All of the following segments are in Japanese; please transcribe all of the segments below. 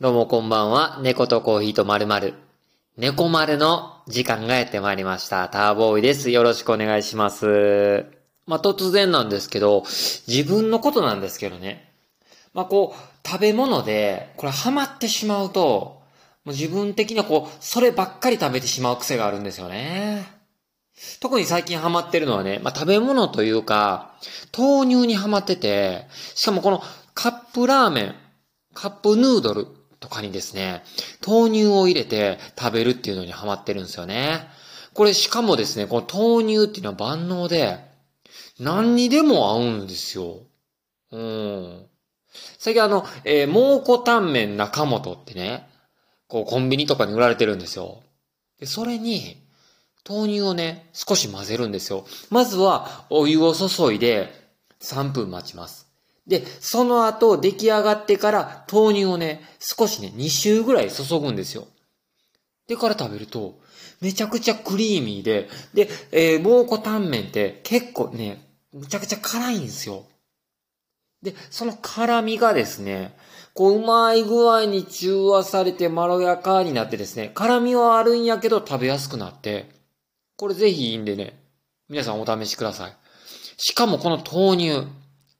どうもこんばんは。猫とコーヒーとまるまる。猫丸の時間がやってまいりました。ターボーイです。よろしくお願いします。まあ、突然なんですけど、自分のことなんですけどね。まあ、こう、食べ物で、これハマってしまうと、もう自分的にはこう、そればっかり食べてしまう癖があるんですよね。特に最近ハマってるのはね、まあ、食べ物というか、豆乳にハマってて、しかもこのカップラーメン、カップヌードルとかにですね、豆乳を入れて食べるっていうのにハマってるんですよね。これしかもですね、この豆乳っていうのは万能で、何にでも合うんですよ。うん。最近あの、えー、蒙古タンメン中本ってね、こうコンビニとかに売られてるんですよ。で、それに、豆乳をね、少し混ぜるんですよ。まずは、お湯を注いで、3分待ちます。で、その後、出来上がってから、豆乳をね、少しね、2周ぐらい注ぐんですよ。でから食べると、めちゃくちゃクリーミーで、で、えー、蒙古タンメンって結構ね、むちゃくちゃ辛いんですよ。で、その辛みがですね、こう、うまい具合に中和されてまろやかになってですね、辛みはあるんやけど食べやすくなって、これぜひいいんでね、皆さんお試しください。しかもこの豆乳、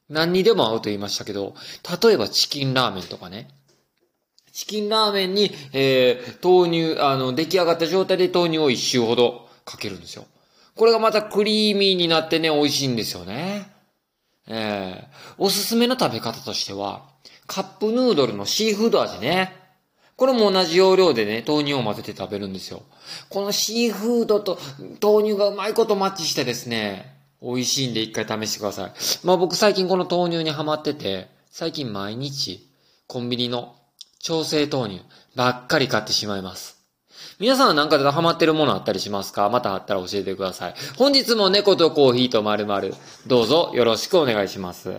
何にでも合うと言いましたけど、例えばチキンラーメンとかね。チキンラーメンに、えー、豆乳、あの、出来上がった状態で豆乳を一周ほどかけるんですよ。これがまたクリーミーになってね、美味しいんですよね。えー、おすすめの食べ方としては、カップヌードルのシーフード味ね。これも同じ要領でね、豆乳を混ぜて食べるんですよ。このシーフードと豆乳がうまいことマッチしてですね、美味しいんで一回試してください。まあ僕最近この豆乳にハマってて、最近毎日コンビニの調整豆乳ばっかり買ってしまいます。皆さんは何かでハマってるものあったりしますか？またあったら教えてください。本日も猫とコーヒーとまるまるどうぞよろしくお願いします。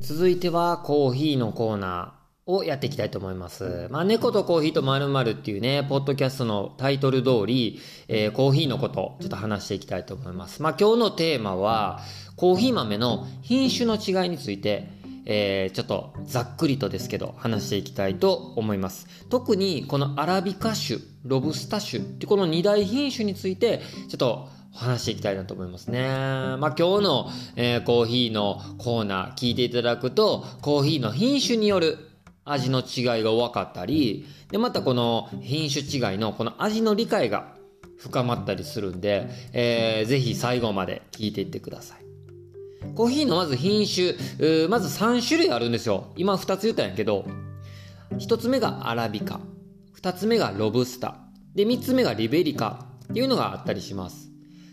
続いてはコーヒーのコーナーをやっていきたいと思います。まあ、猫とコーヒーとまるまるっていうね、ポッドキャストのタイトル通り、えー、コーヒーのこと、ちょっと話していきたいと思います。まあ、今日のテーマは、コーヒー豆の品種の違いについて、えー、ちょっとざっくりとですけど、話していきたいと思います。特に、このアラビカ種、ロブスタ種ってこの二大品種について、ちょっと話していきたいなと思いますね。まあ、今日の、えー、コーヒーのコーナー聞いていただくと、コーヒーの品種による味の違いが分かったり、で、またこの品種違いのこの味の理解が深まったりするんで、えー、ぜひ最後まで聞いていってください。コーヒーのまず品種、まず3種類あるんですよ。今2つ言ったんやけど、1つ目がアラビカ、2つ目がロブスター、で、3つ目がリベリカっていうのがあったりします。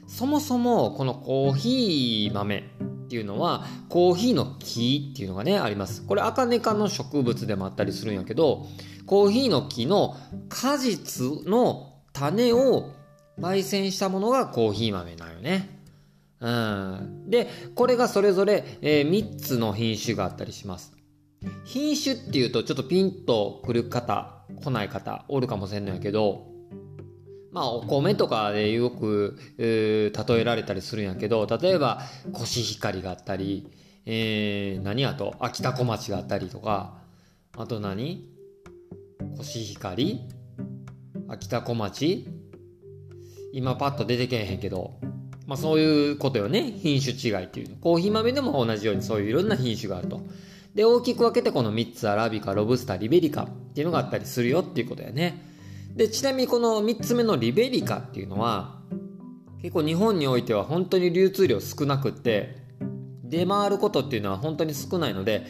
そもそもこのコーヒー豆っていうのはコーヒーの木っていうのがねあります。これアカネ科の植物でもあったりするんやけどコーヒーの木の果実の種を焙煎したものがコーヒー豆なんよね。うん、でこれがそれぞれ、えー、3つの品種があったりします。品種っていうとちょっとピンとくる方来ない方おるかもしれんのやけどまあ、お米とかでよく、えー、例えられたりするんやけど、例えば、コシヒカリがあったり、えー、何あと、秋田小町があったりとか、あと何？コシヒカリ？秋田小町？今パッと出てけへんけど、まあそういうことよね。品種違いっていう。コーヒー豆でも同じようにそういういろんな品種があると。で、大きく分けてこの3つ、アラビカ、ロブスター、リベリカっていうのがあったりするよっていうことやね。で、ちなみにこの3つ目のリベリカっていうのは、結構日本においては本当に流通量少なくって、出回ることっていうのは本当に少ないので、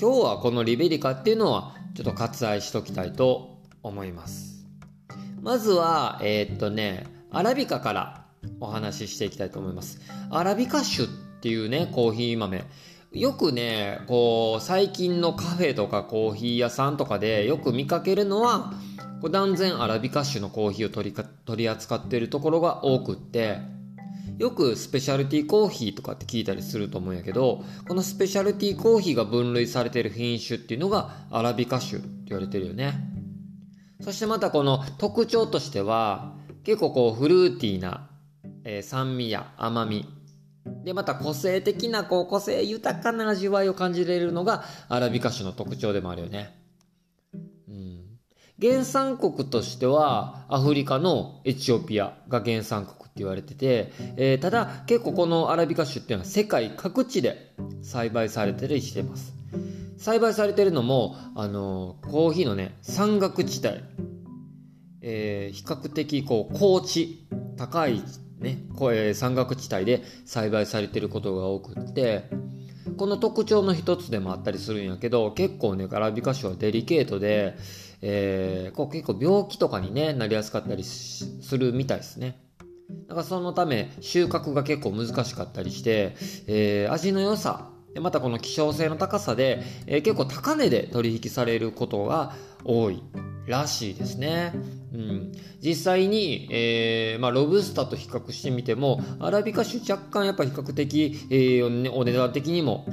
今日はこのリベリカっていうのはちょっと割愛しときたいと思います。まずは、えー、っとね、アラビカからお話ししていきたいと思います。アラビカ種っていうね、コーヒー豆。よくね、こう、最近のカフェとかコーヒー屋さんとかでよく見かけるのは、断然アラビカ種のコーヒーを取り取り扱っているところが多くってよくスペシャルティーコーヒーとかって聞いたりすると思うんやけどこのスペシャルティーコーヒーが分類されている品種っていうのがアラビカ種って言われてるよねそしてまたこの特徴としては結構こうフルーティーな、えー、酸味や甘みで、また個性的な、こう、個性豊かな味わいを感じれるのがアラビカ種の特徴でもあるよね。原産国としては、アフリカのエチオピアが原産国って言われてて、えー、ただ、結構このアラビカ種っていうのは世界各地で栽培されてりしてます。栽培されてるのも、あのー、コーヒーのね、山岳地帯、えー、比較的、こう、高地、高いね、山岳地帯で栽培されてることが多くってこの特徴の一つでもあったりするんやけど結構ねアラビカ種はデリケートで、えー、こう結構病気とかに、ね、なりやすかったりするみたいですねだからそのため収穫が結構難しかったりして、えー、味の良さでまたこの希少性の高さで、えー、結構高値で取引されることが多いらしいですね。うん、実際に、えーまあ、ロブスターと比較してみてもアラビカ種若干やっぱ比較的、えー、お値段的にも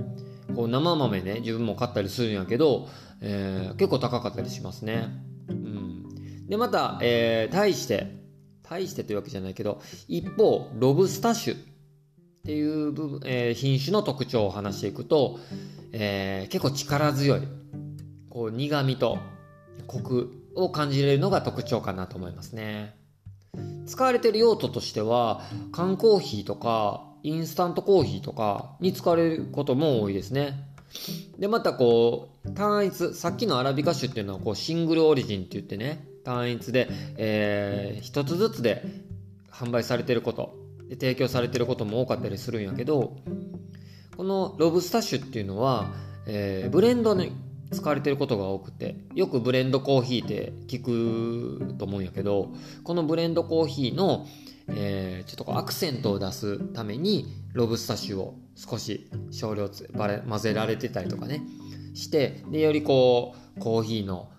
こう生豆ね自分も買ったりするんやけど、えー、結構高かったりしますね。うん、でまた、えー、対して対してというわけじゃないけど一方ロブスタ種っていう部分、えー、品種の特徴を話していくと、えー、結構力強いこう苦味とコクを感じれるのが特徴かなと思いますね。使われている用途としては缶コーヒーとかインスタントコーヒーとかに使われることも多いですね。でまたこう単一さっきのアラビカ種っていうのはこうシングルオリジンって言ってね単一で、えー、一つずつで販売されてることで提供されてることも多かったりするんやけどこのロブスタッシュっていうのは、えー、ブレンドに使われてることが多くてよくブレンドコーヒーって聞くと思うんやけどこのブレンドコーヒーの、えー、ちょっとこうアクセントを出すためにロブスタッシュを少し少量混ぜられてたりとかねしてでよりこうコーヒーの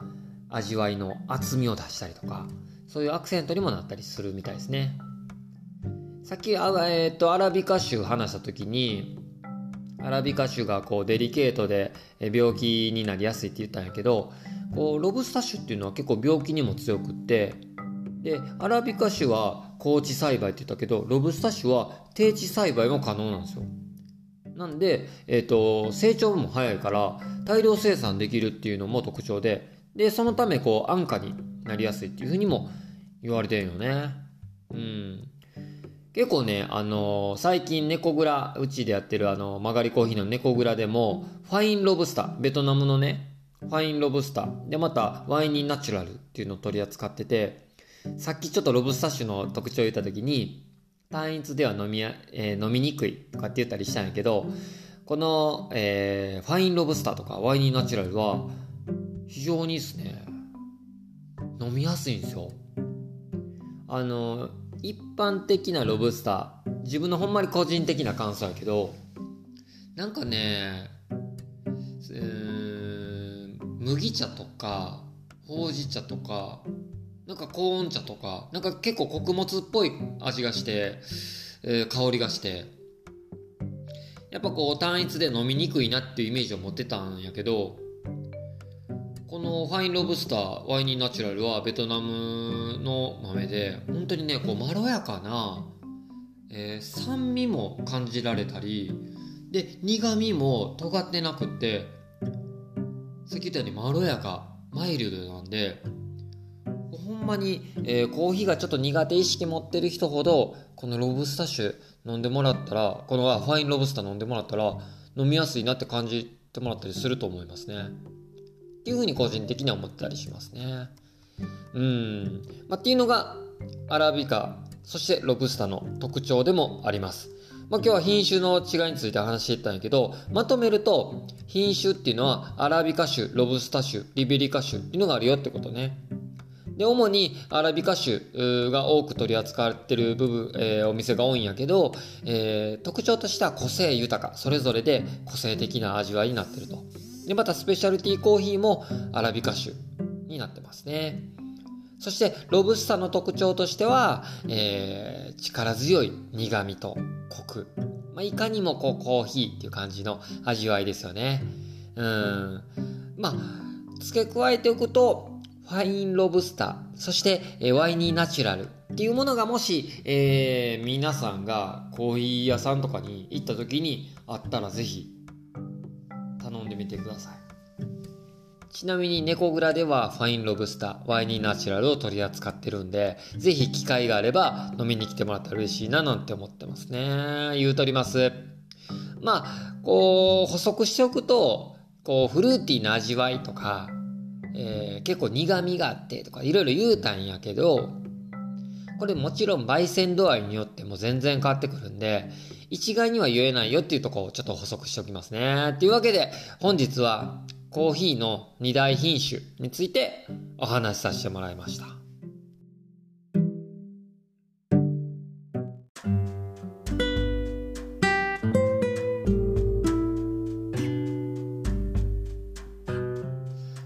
味わいの厚みを出したりとかそういうアクセントにもなったりするみたいですね。さっきあ、えーと、とアラビカ種話した時にアラビカ種がこうデリケートで病気になりやすいって言ったんやけどこうロブスタ種っていうのは結構病気にも強くってでアラビカ種は高地栽培って言ったけどロブスタ種は低地栽培も可能なんですよ。なんで、えーと、成長も早いから大量生産できるっていうのも特徴ででそのためこう安価になりやすいっていうふうにも言われてるよね。うん。結構ね、あのー、最近猫蔵、うちでやってるあの、曲がりコーヒーの猫蔵でも、ファインロブスター、ベトナムのね、ファインロブスター、で、また、ワイニーナチュラルっていうのを取り扱ってて、さっきちょっとロブスタッシュの特徴を言った時に、単一では飲み,、えー、飲みにくいとかって言ったりしたんやけど、この、えー、ファインロブスターとかワイニーナチュラルは、非常にいいっすね。飲みやすいんですよ。あの、一般的なロブスター。自分のほんまに個人的な感想やけどなんかねうん麦茶とかほうじ茶とかなんか高温茶とかなんか結構穀物っぽい味がして、えー、香りがしてやっぱこう単一で飲みにくいなっていうイメージを持ってたんやけどこのファインロブスターワイニーナチュラルはベトナムの豆で本当にねこうまろやかな、えー、酸味も感じられたりで苦味も尖ってなくってさっき言ったようにまろやかマイルドなんでほんまに、えー、コーヒーがちょっと苦手意識持ってる人ほどこのロブスタッシュ飲んでもらったらこのファインロブスター飲んでもらったら飲みやすいなって感じてもらったりすると思いますね。ていうふうに個人的には思ったりしますね。うん。まあ、っていうのがアラビカ、そしてロブスターの特徴でもあります。まあ、今日は品種の違いについて話していったんやけど、まとめると、品種っていうのはアラビカ種、ロブスタ種、リベリカ種っていうのがあるよってことね。で、主にアラビカ種が多く取り扱われてる部分、えー、お店が多いんやけど、えー、特徴としては個性豊か、それぞれで個性的な味わいになってると。で、またスペシャルティーコーヒーもアラビカ種になってますね。そして、ロブスターの特徴としては、えー、力強い苦味とコク。まあ、いかにもこうコーヒーっていう感じの味わいですよね。うん。まあ、付け加えておくと、ファインロブスター、そして、えワイニーナチュラルっていうものがもし、えー、皆さんがコーヒー屋さんとかに行った時にあったらぜひでみてください。ちなみに猫蔵ではファインロブスター、ワイニーナチュラルを取り扱ってるんで、ぜひ機会があれば飲みに来てもらったら嬉しいななんて思ってますね。言うとります。まあ、こう、補足しておくと、こう、フルーティーな味わいとか、えー、結構苦味があってとか、いろいろ言うたんやけど、これもちろん焙煎度合いによっても全然変わってくるんで、一概には言えないよっていうところをちょっと補足しておきますね。というわけで、本日はコーヒーの二大品種についてお話しさせてもらいました。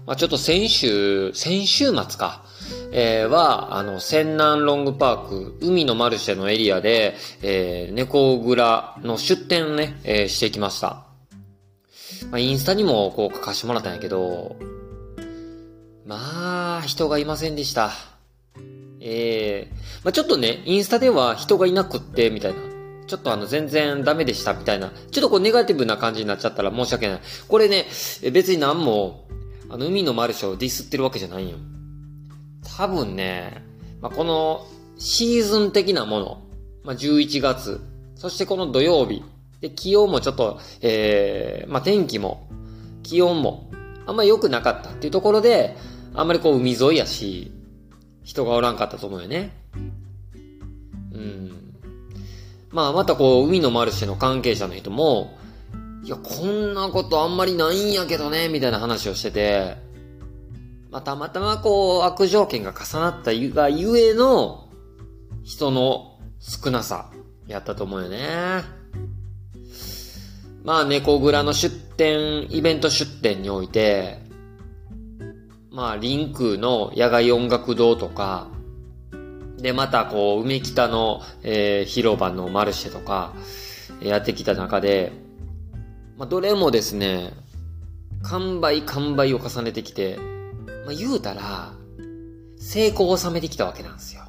まあ、ちょっと先週、先週末か。えー、は、あの、仙南ロングパーク、海のマルシェのエリアで、えー、猫蔵の出店をね、えー、してきました。まあ、インスタにもこう書かしてもらったんやけど、まあ、人がいませんでした。ええー、まあ、ちょっとね、インスタでは人がいなくって、みたいな。ちょっとあの、全然ダメでした、みたいな。ちょっとこう、ネガティブな感じになっちゃったら申し訳ない。これね、別に何も、あの、海のマルシェをディスってるわけじゃないよ。多分ね、まあ、このシーズン的なもの、まあ、11月、そしてこの土曜日、で、気温もちょっと、えー、まあ、天気も、気温も、あんまり良くなかったっていうところで、あんまりこう海沿いやし、人がおらんかったと思うよね。うん。まあ、またこう、海のマルシェの関係者の人も、いや、こんなことあんまりないんやけどね、みたいな話をしてて、まあ、たまたまこう、悪条件が重なったがゆえの、人の少なさ、やったと思うよね。まあ、猫蔵の出店、イベント出店において、まあ、リンクの野外音楽堂とか、で、またこう、梅北の、えー、広場のマルシェとか、やってきた中で、まあ、どれもですね、完売完売を重ねてきて、まあ、言うたら、成功を収めてきたわけなんですよ。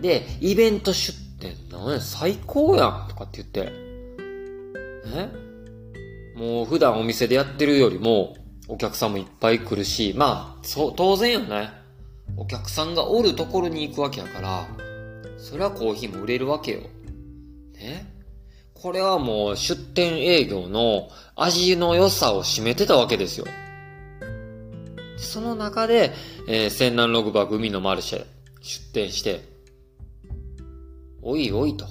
で、イベント出店、なんや、最高やんとかって言って、え？もう普段お店でやってるよりも、お客さんもいっぱい来るし、まあ、そう、当然よね。お客さんがおるところに行くわけやから、それはコーヒーも売れるわけよ。ね？これはもう出店営業の味の良さを占めてたわけですよ。その中で、えー、仙南ログバー海のマルシェ出店して、おいおいと。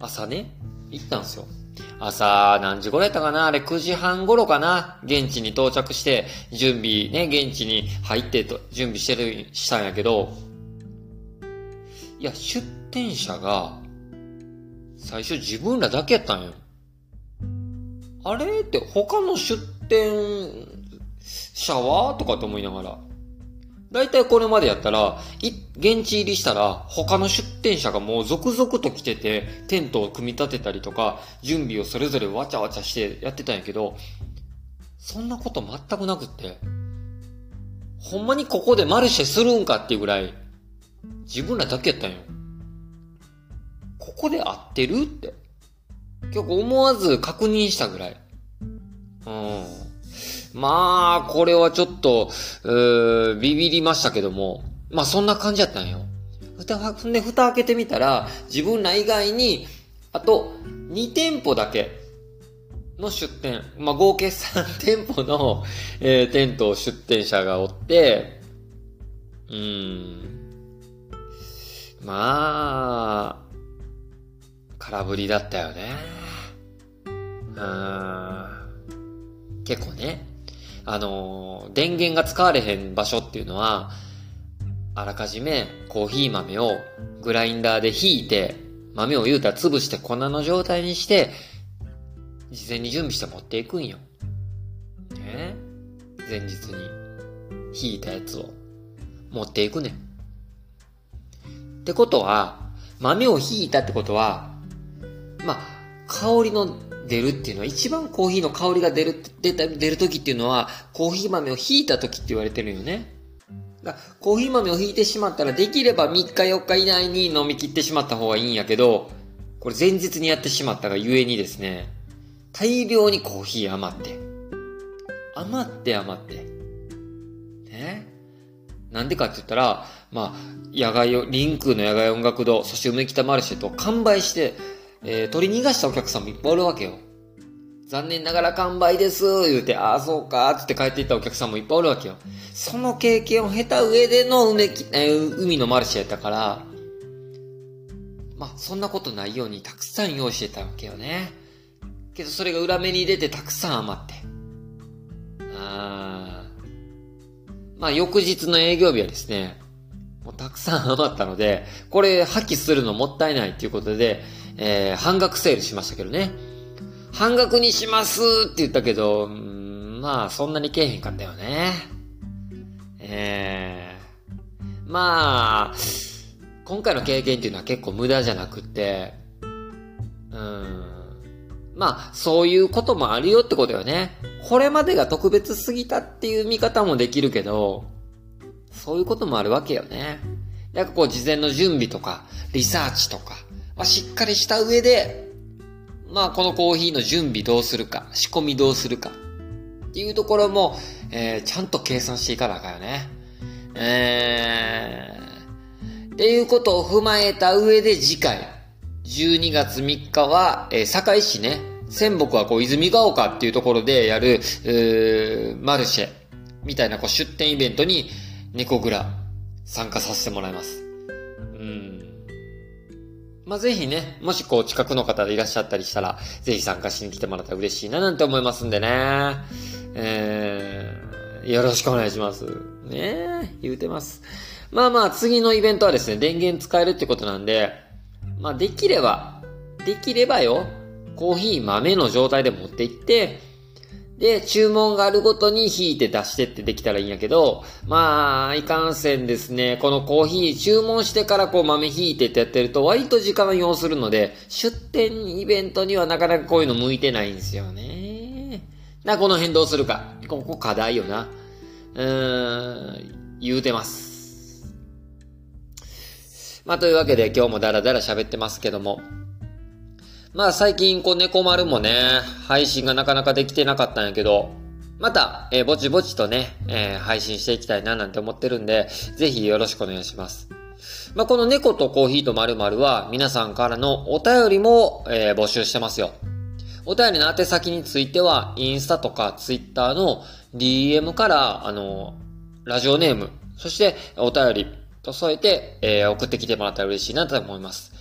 朝ね、行ったんですよ。朝何時頃やったかな？あれ9時半頃かな？現地に到着して、準備ね、現地に入ってと、準備してる、したんやけど、いや、出店者が、最初自分らだけやったんよ。あれ？って他の出店シャワーとかって思いながら。だいたいこれまでやったら、現地入りしたら、他の出店者がもう続々と来てて、テントを組み立てたりとか、準備をそれぞれわちゃわちゃしてやってたんやけど、そんなこと全くなくって、ほんまにここでマルシェするんかっていうぐらい、自分らだけやったんよ。ここで合ってるって。結構思わず確認したぐらい。うん。まあ、これはちょっと、うビビりましたけども、まあそんな感じやったんよ。蓋、で、蓋開けてみたら、自分ら以外に、あと、2店舗だけの出店。まあ合計3店舗の、えー、テント出店者がおって、うーん。まあ、空振りだったよね。うん。結構ね。あの、電源が使われへん場所っていうのは、あらかじめコーヒー豆をグラインダーでひいて、豆を言うたら潰して粉の状態にして、事前に準備して持っていくんよ。ね前日にひいたやつを持っていくねん。ってことは、豆をひいたってことは、まあ、香りの出るっていうのは、一番コーヒーの香りが出る、出た、出る時っていうのは、コーヒー豆をひいた時って言われてるよね。コーヒー豆をひいてしまったらできれば3日4日以内に飲み切ってしまった方がいいんやけど、これ前日にやってしまったがゆえにですね、大量にコーヒー余って。余って余って。ねなんでかって言ったら、まあ、野外を、リンクの野外音楽堂、そして梅北マルシェと完売して、えー、取り逃がしたお客さんもいっぱいおるわけよ。残念ながら完売です、言うて、ああ、そうか、つって帰っていったお客さんもいっぱいおるわけよ。その経験を経た上での梅、えー、海のマルシェやったから、まあ、そんなことないようにたくさん用意してたわけよね。けどそれが裏目に出てたくさん余って。あまあ、翌日の営業日はですね、もうたくさん余ったので、これ破棄するのもったいないっていうことで、えー、半額セールしましたけどね。半額にしますって言ったけど、まあ、そんなにけえへんかったよね。えー、まあ、今回の経験っていうのは結構無駄じゃなくて、うん、まあ、そういうこともあるよってことよね。これまでが特別すぎたっていう見方もできるけど、そういうこともあるわけよね。なんかこう事前の準備とか、リサーチとか、まあ、しっかりした上で、まあこのコーヒーの準備どうするか、仕込みどうするか、っていうところも、えー、ちゃんと計算していかなあかよね。えー、っていうことを踏まえた上で次回、12月3日は、えー、堺市ね、仙北はこう、泉ヶ丘っていうところでやる、えー、マルシェ、みたいなこう出店イベントに、猫蔵、参加させてもらいます。うん。まあ、ぜひね、もしこう、近くの方でいらっしゃったりしたら、ぜひ参加しに来てもらったら嬉しいななんて思いますんでね。えー、よろしくお願いします。ね言うてます。まあまあ、次のイベントはですね、電源使えるってことなんで、まあできれば、できればよ、コーヒー豆の状態で持っていって、で、注文があるごとに引いて出してってできたらいいんやけど、まあ、いかんせんですね。このコーヒー注文してからこう豆引いてってやってると割と時間を要するので、出店イベントにはなかなかこういうの向いてないんですよね。な、この辺どうするか。ここ課題よな。うーん、言うてます。まあ、というわけで今日もダラダラ喋ってますけども。まあ、最近、こう、猫丸もね、配信がなかなかできてなかったんやけど、また、えー、ぼちぼちとね、えー、配信していきたいななんて思ってるんで、ぜひよろしくお願いします。まあ、この猫とコーヒーと〇〇は、皆さんからのお便りも、えー、募集してますよ。お便りの宛先については、インスタとかツイッターの DM から、あの、ラジオネーム、そしてお便り、と添えて、えー、送ってきてもらったら嬉しいなと思います。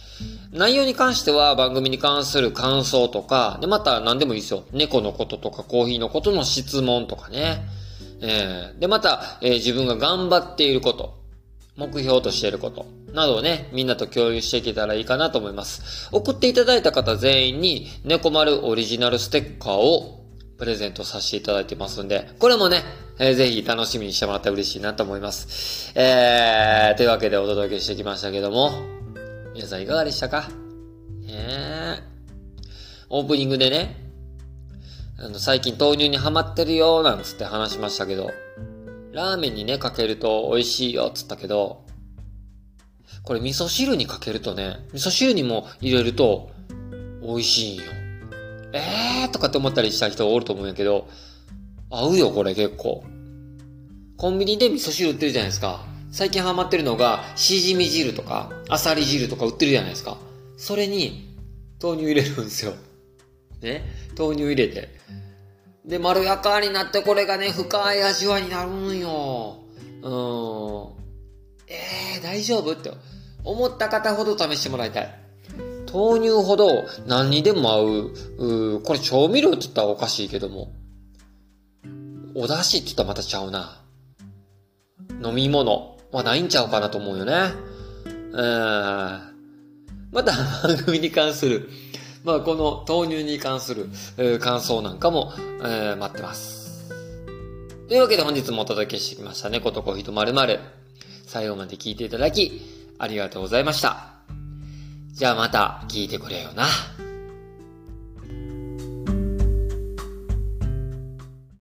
内容に関しては番組に関する感想とか、で、また何でもいいですよ。猫のこととかコーヒーのことの質問とかね。えー、で、また、えー、自分が頑張っていること、目標としていること、などをね、みんなと共有していけたらいいかなと思います。送っていただいた方全員に、猫丸オリジナルステッカーをプレゼントさせていただいてますんで、これもね、えー、ぜひ楽しみにしてもらったら嬉しいなと思います。えー、というわけでお届けしてきましたけども、皆さんいかがでしたか？えー、オープニングでね、あの、最近豆乳にハマってるよ、なんつって話しましたけど、ラーメンにね、かけると美味しいよ、つったけど、これ味噌汁にかけるとね、味噌汁にも入れると美味しいんよ。えー？とかって思ったりした人おると思うんやけど、合うよ、これ結構。コンビニで味噌汁売ってるじゃないですか。最近ハマってるのが、しじみ汁とか、あさり汁とか売ってるじゃないですか。それに、豆乳入れるんですよ。ね？豆乳入れて。で、まろやかになってこれがね、深い味わいになるんよ。うーん。えー、大丈夫って思った方ほど試してもらいたい。豆乳ほど何にでも合う、うこれ調味料って言ったらおかしいけども、お出汁って言ったらまたちゃうな。飲み物はないんちゃうかなと思うよね。うん。また番組に関する、まあこの豆乳に関する、えー、感想なんかも、えー、待ってます。というわけで本日もお届けしてきました猫とコーヒーとまるまる。最後まで聞いていただき、ありがとうございました。じゃあまた聞いてくれよな。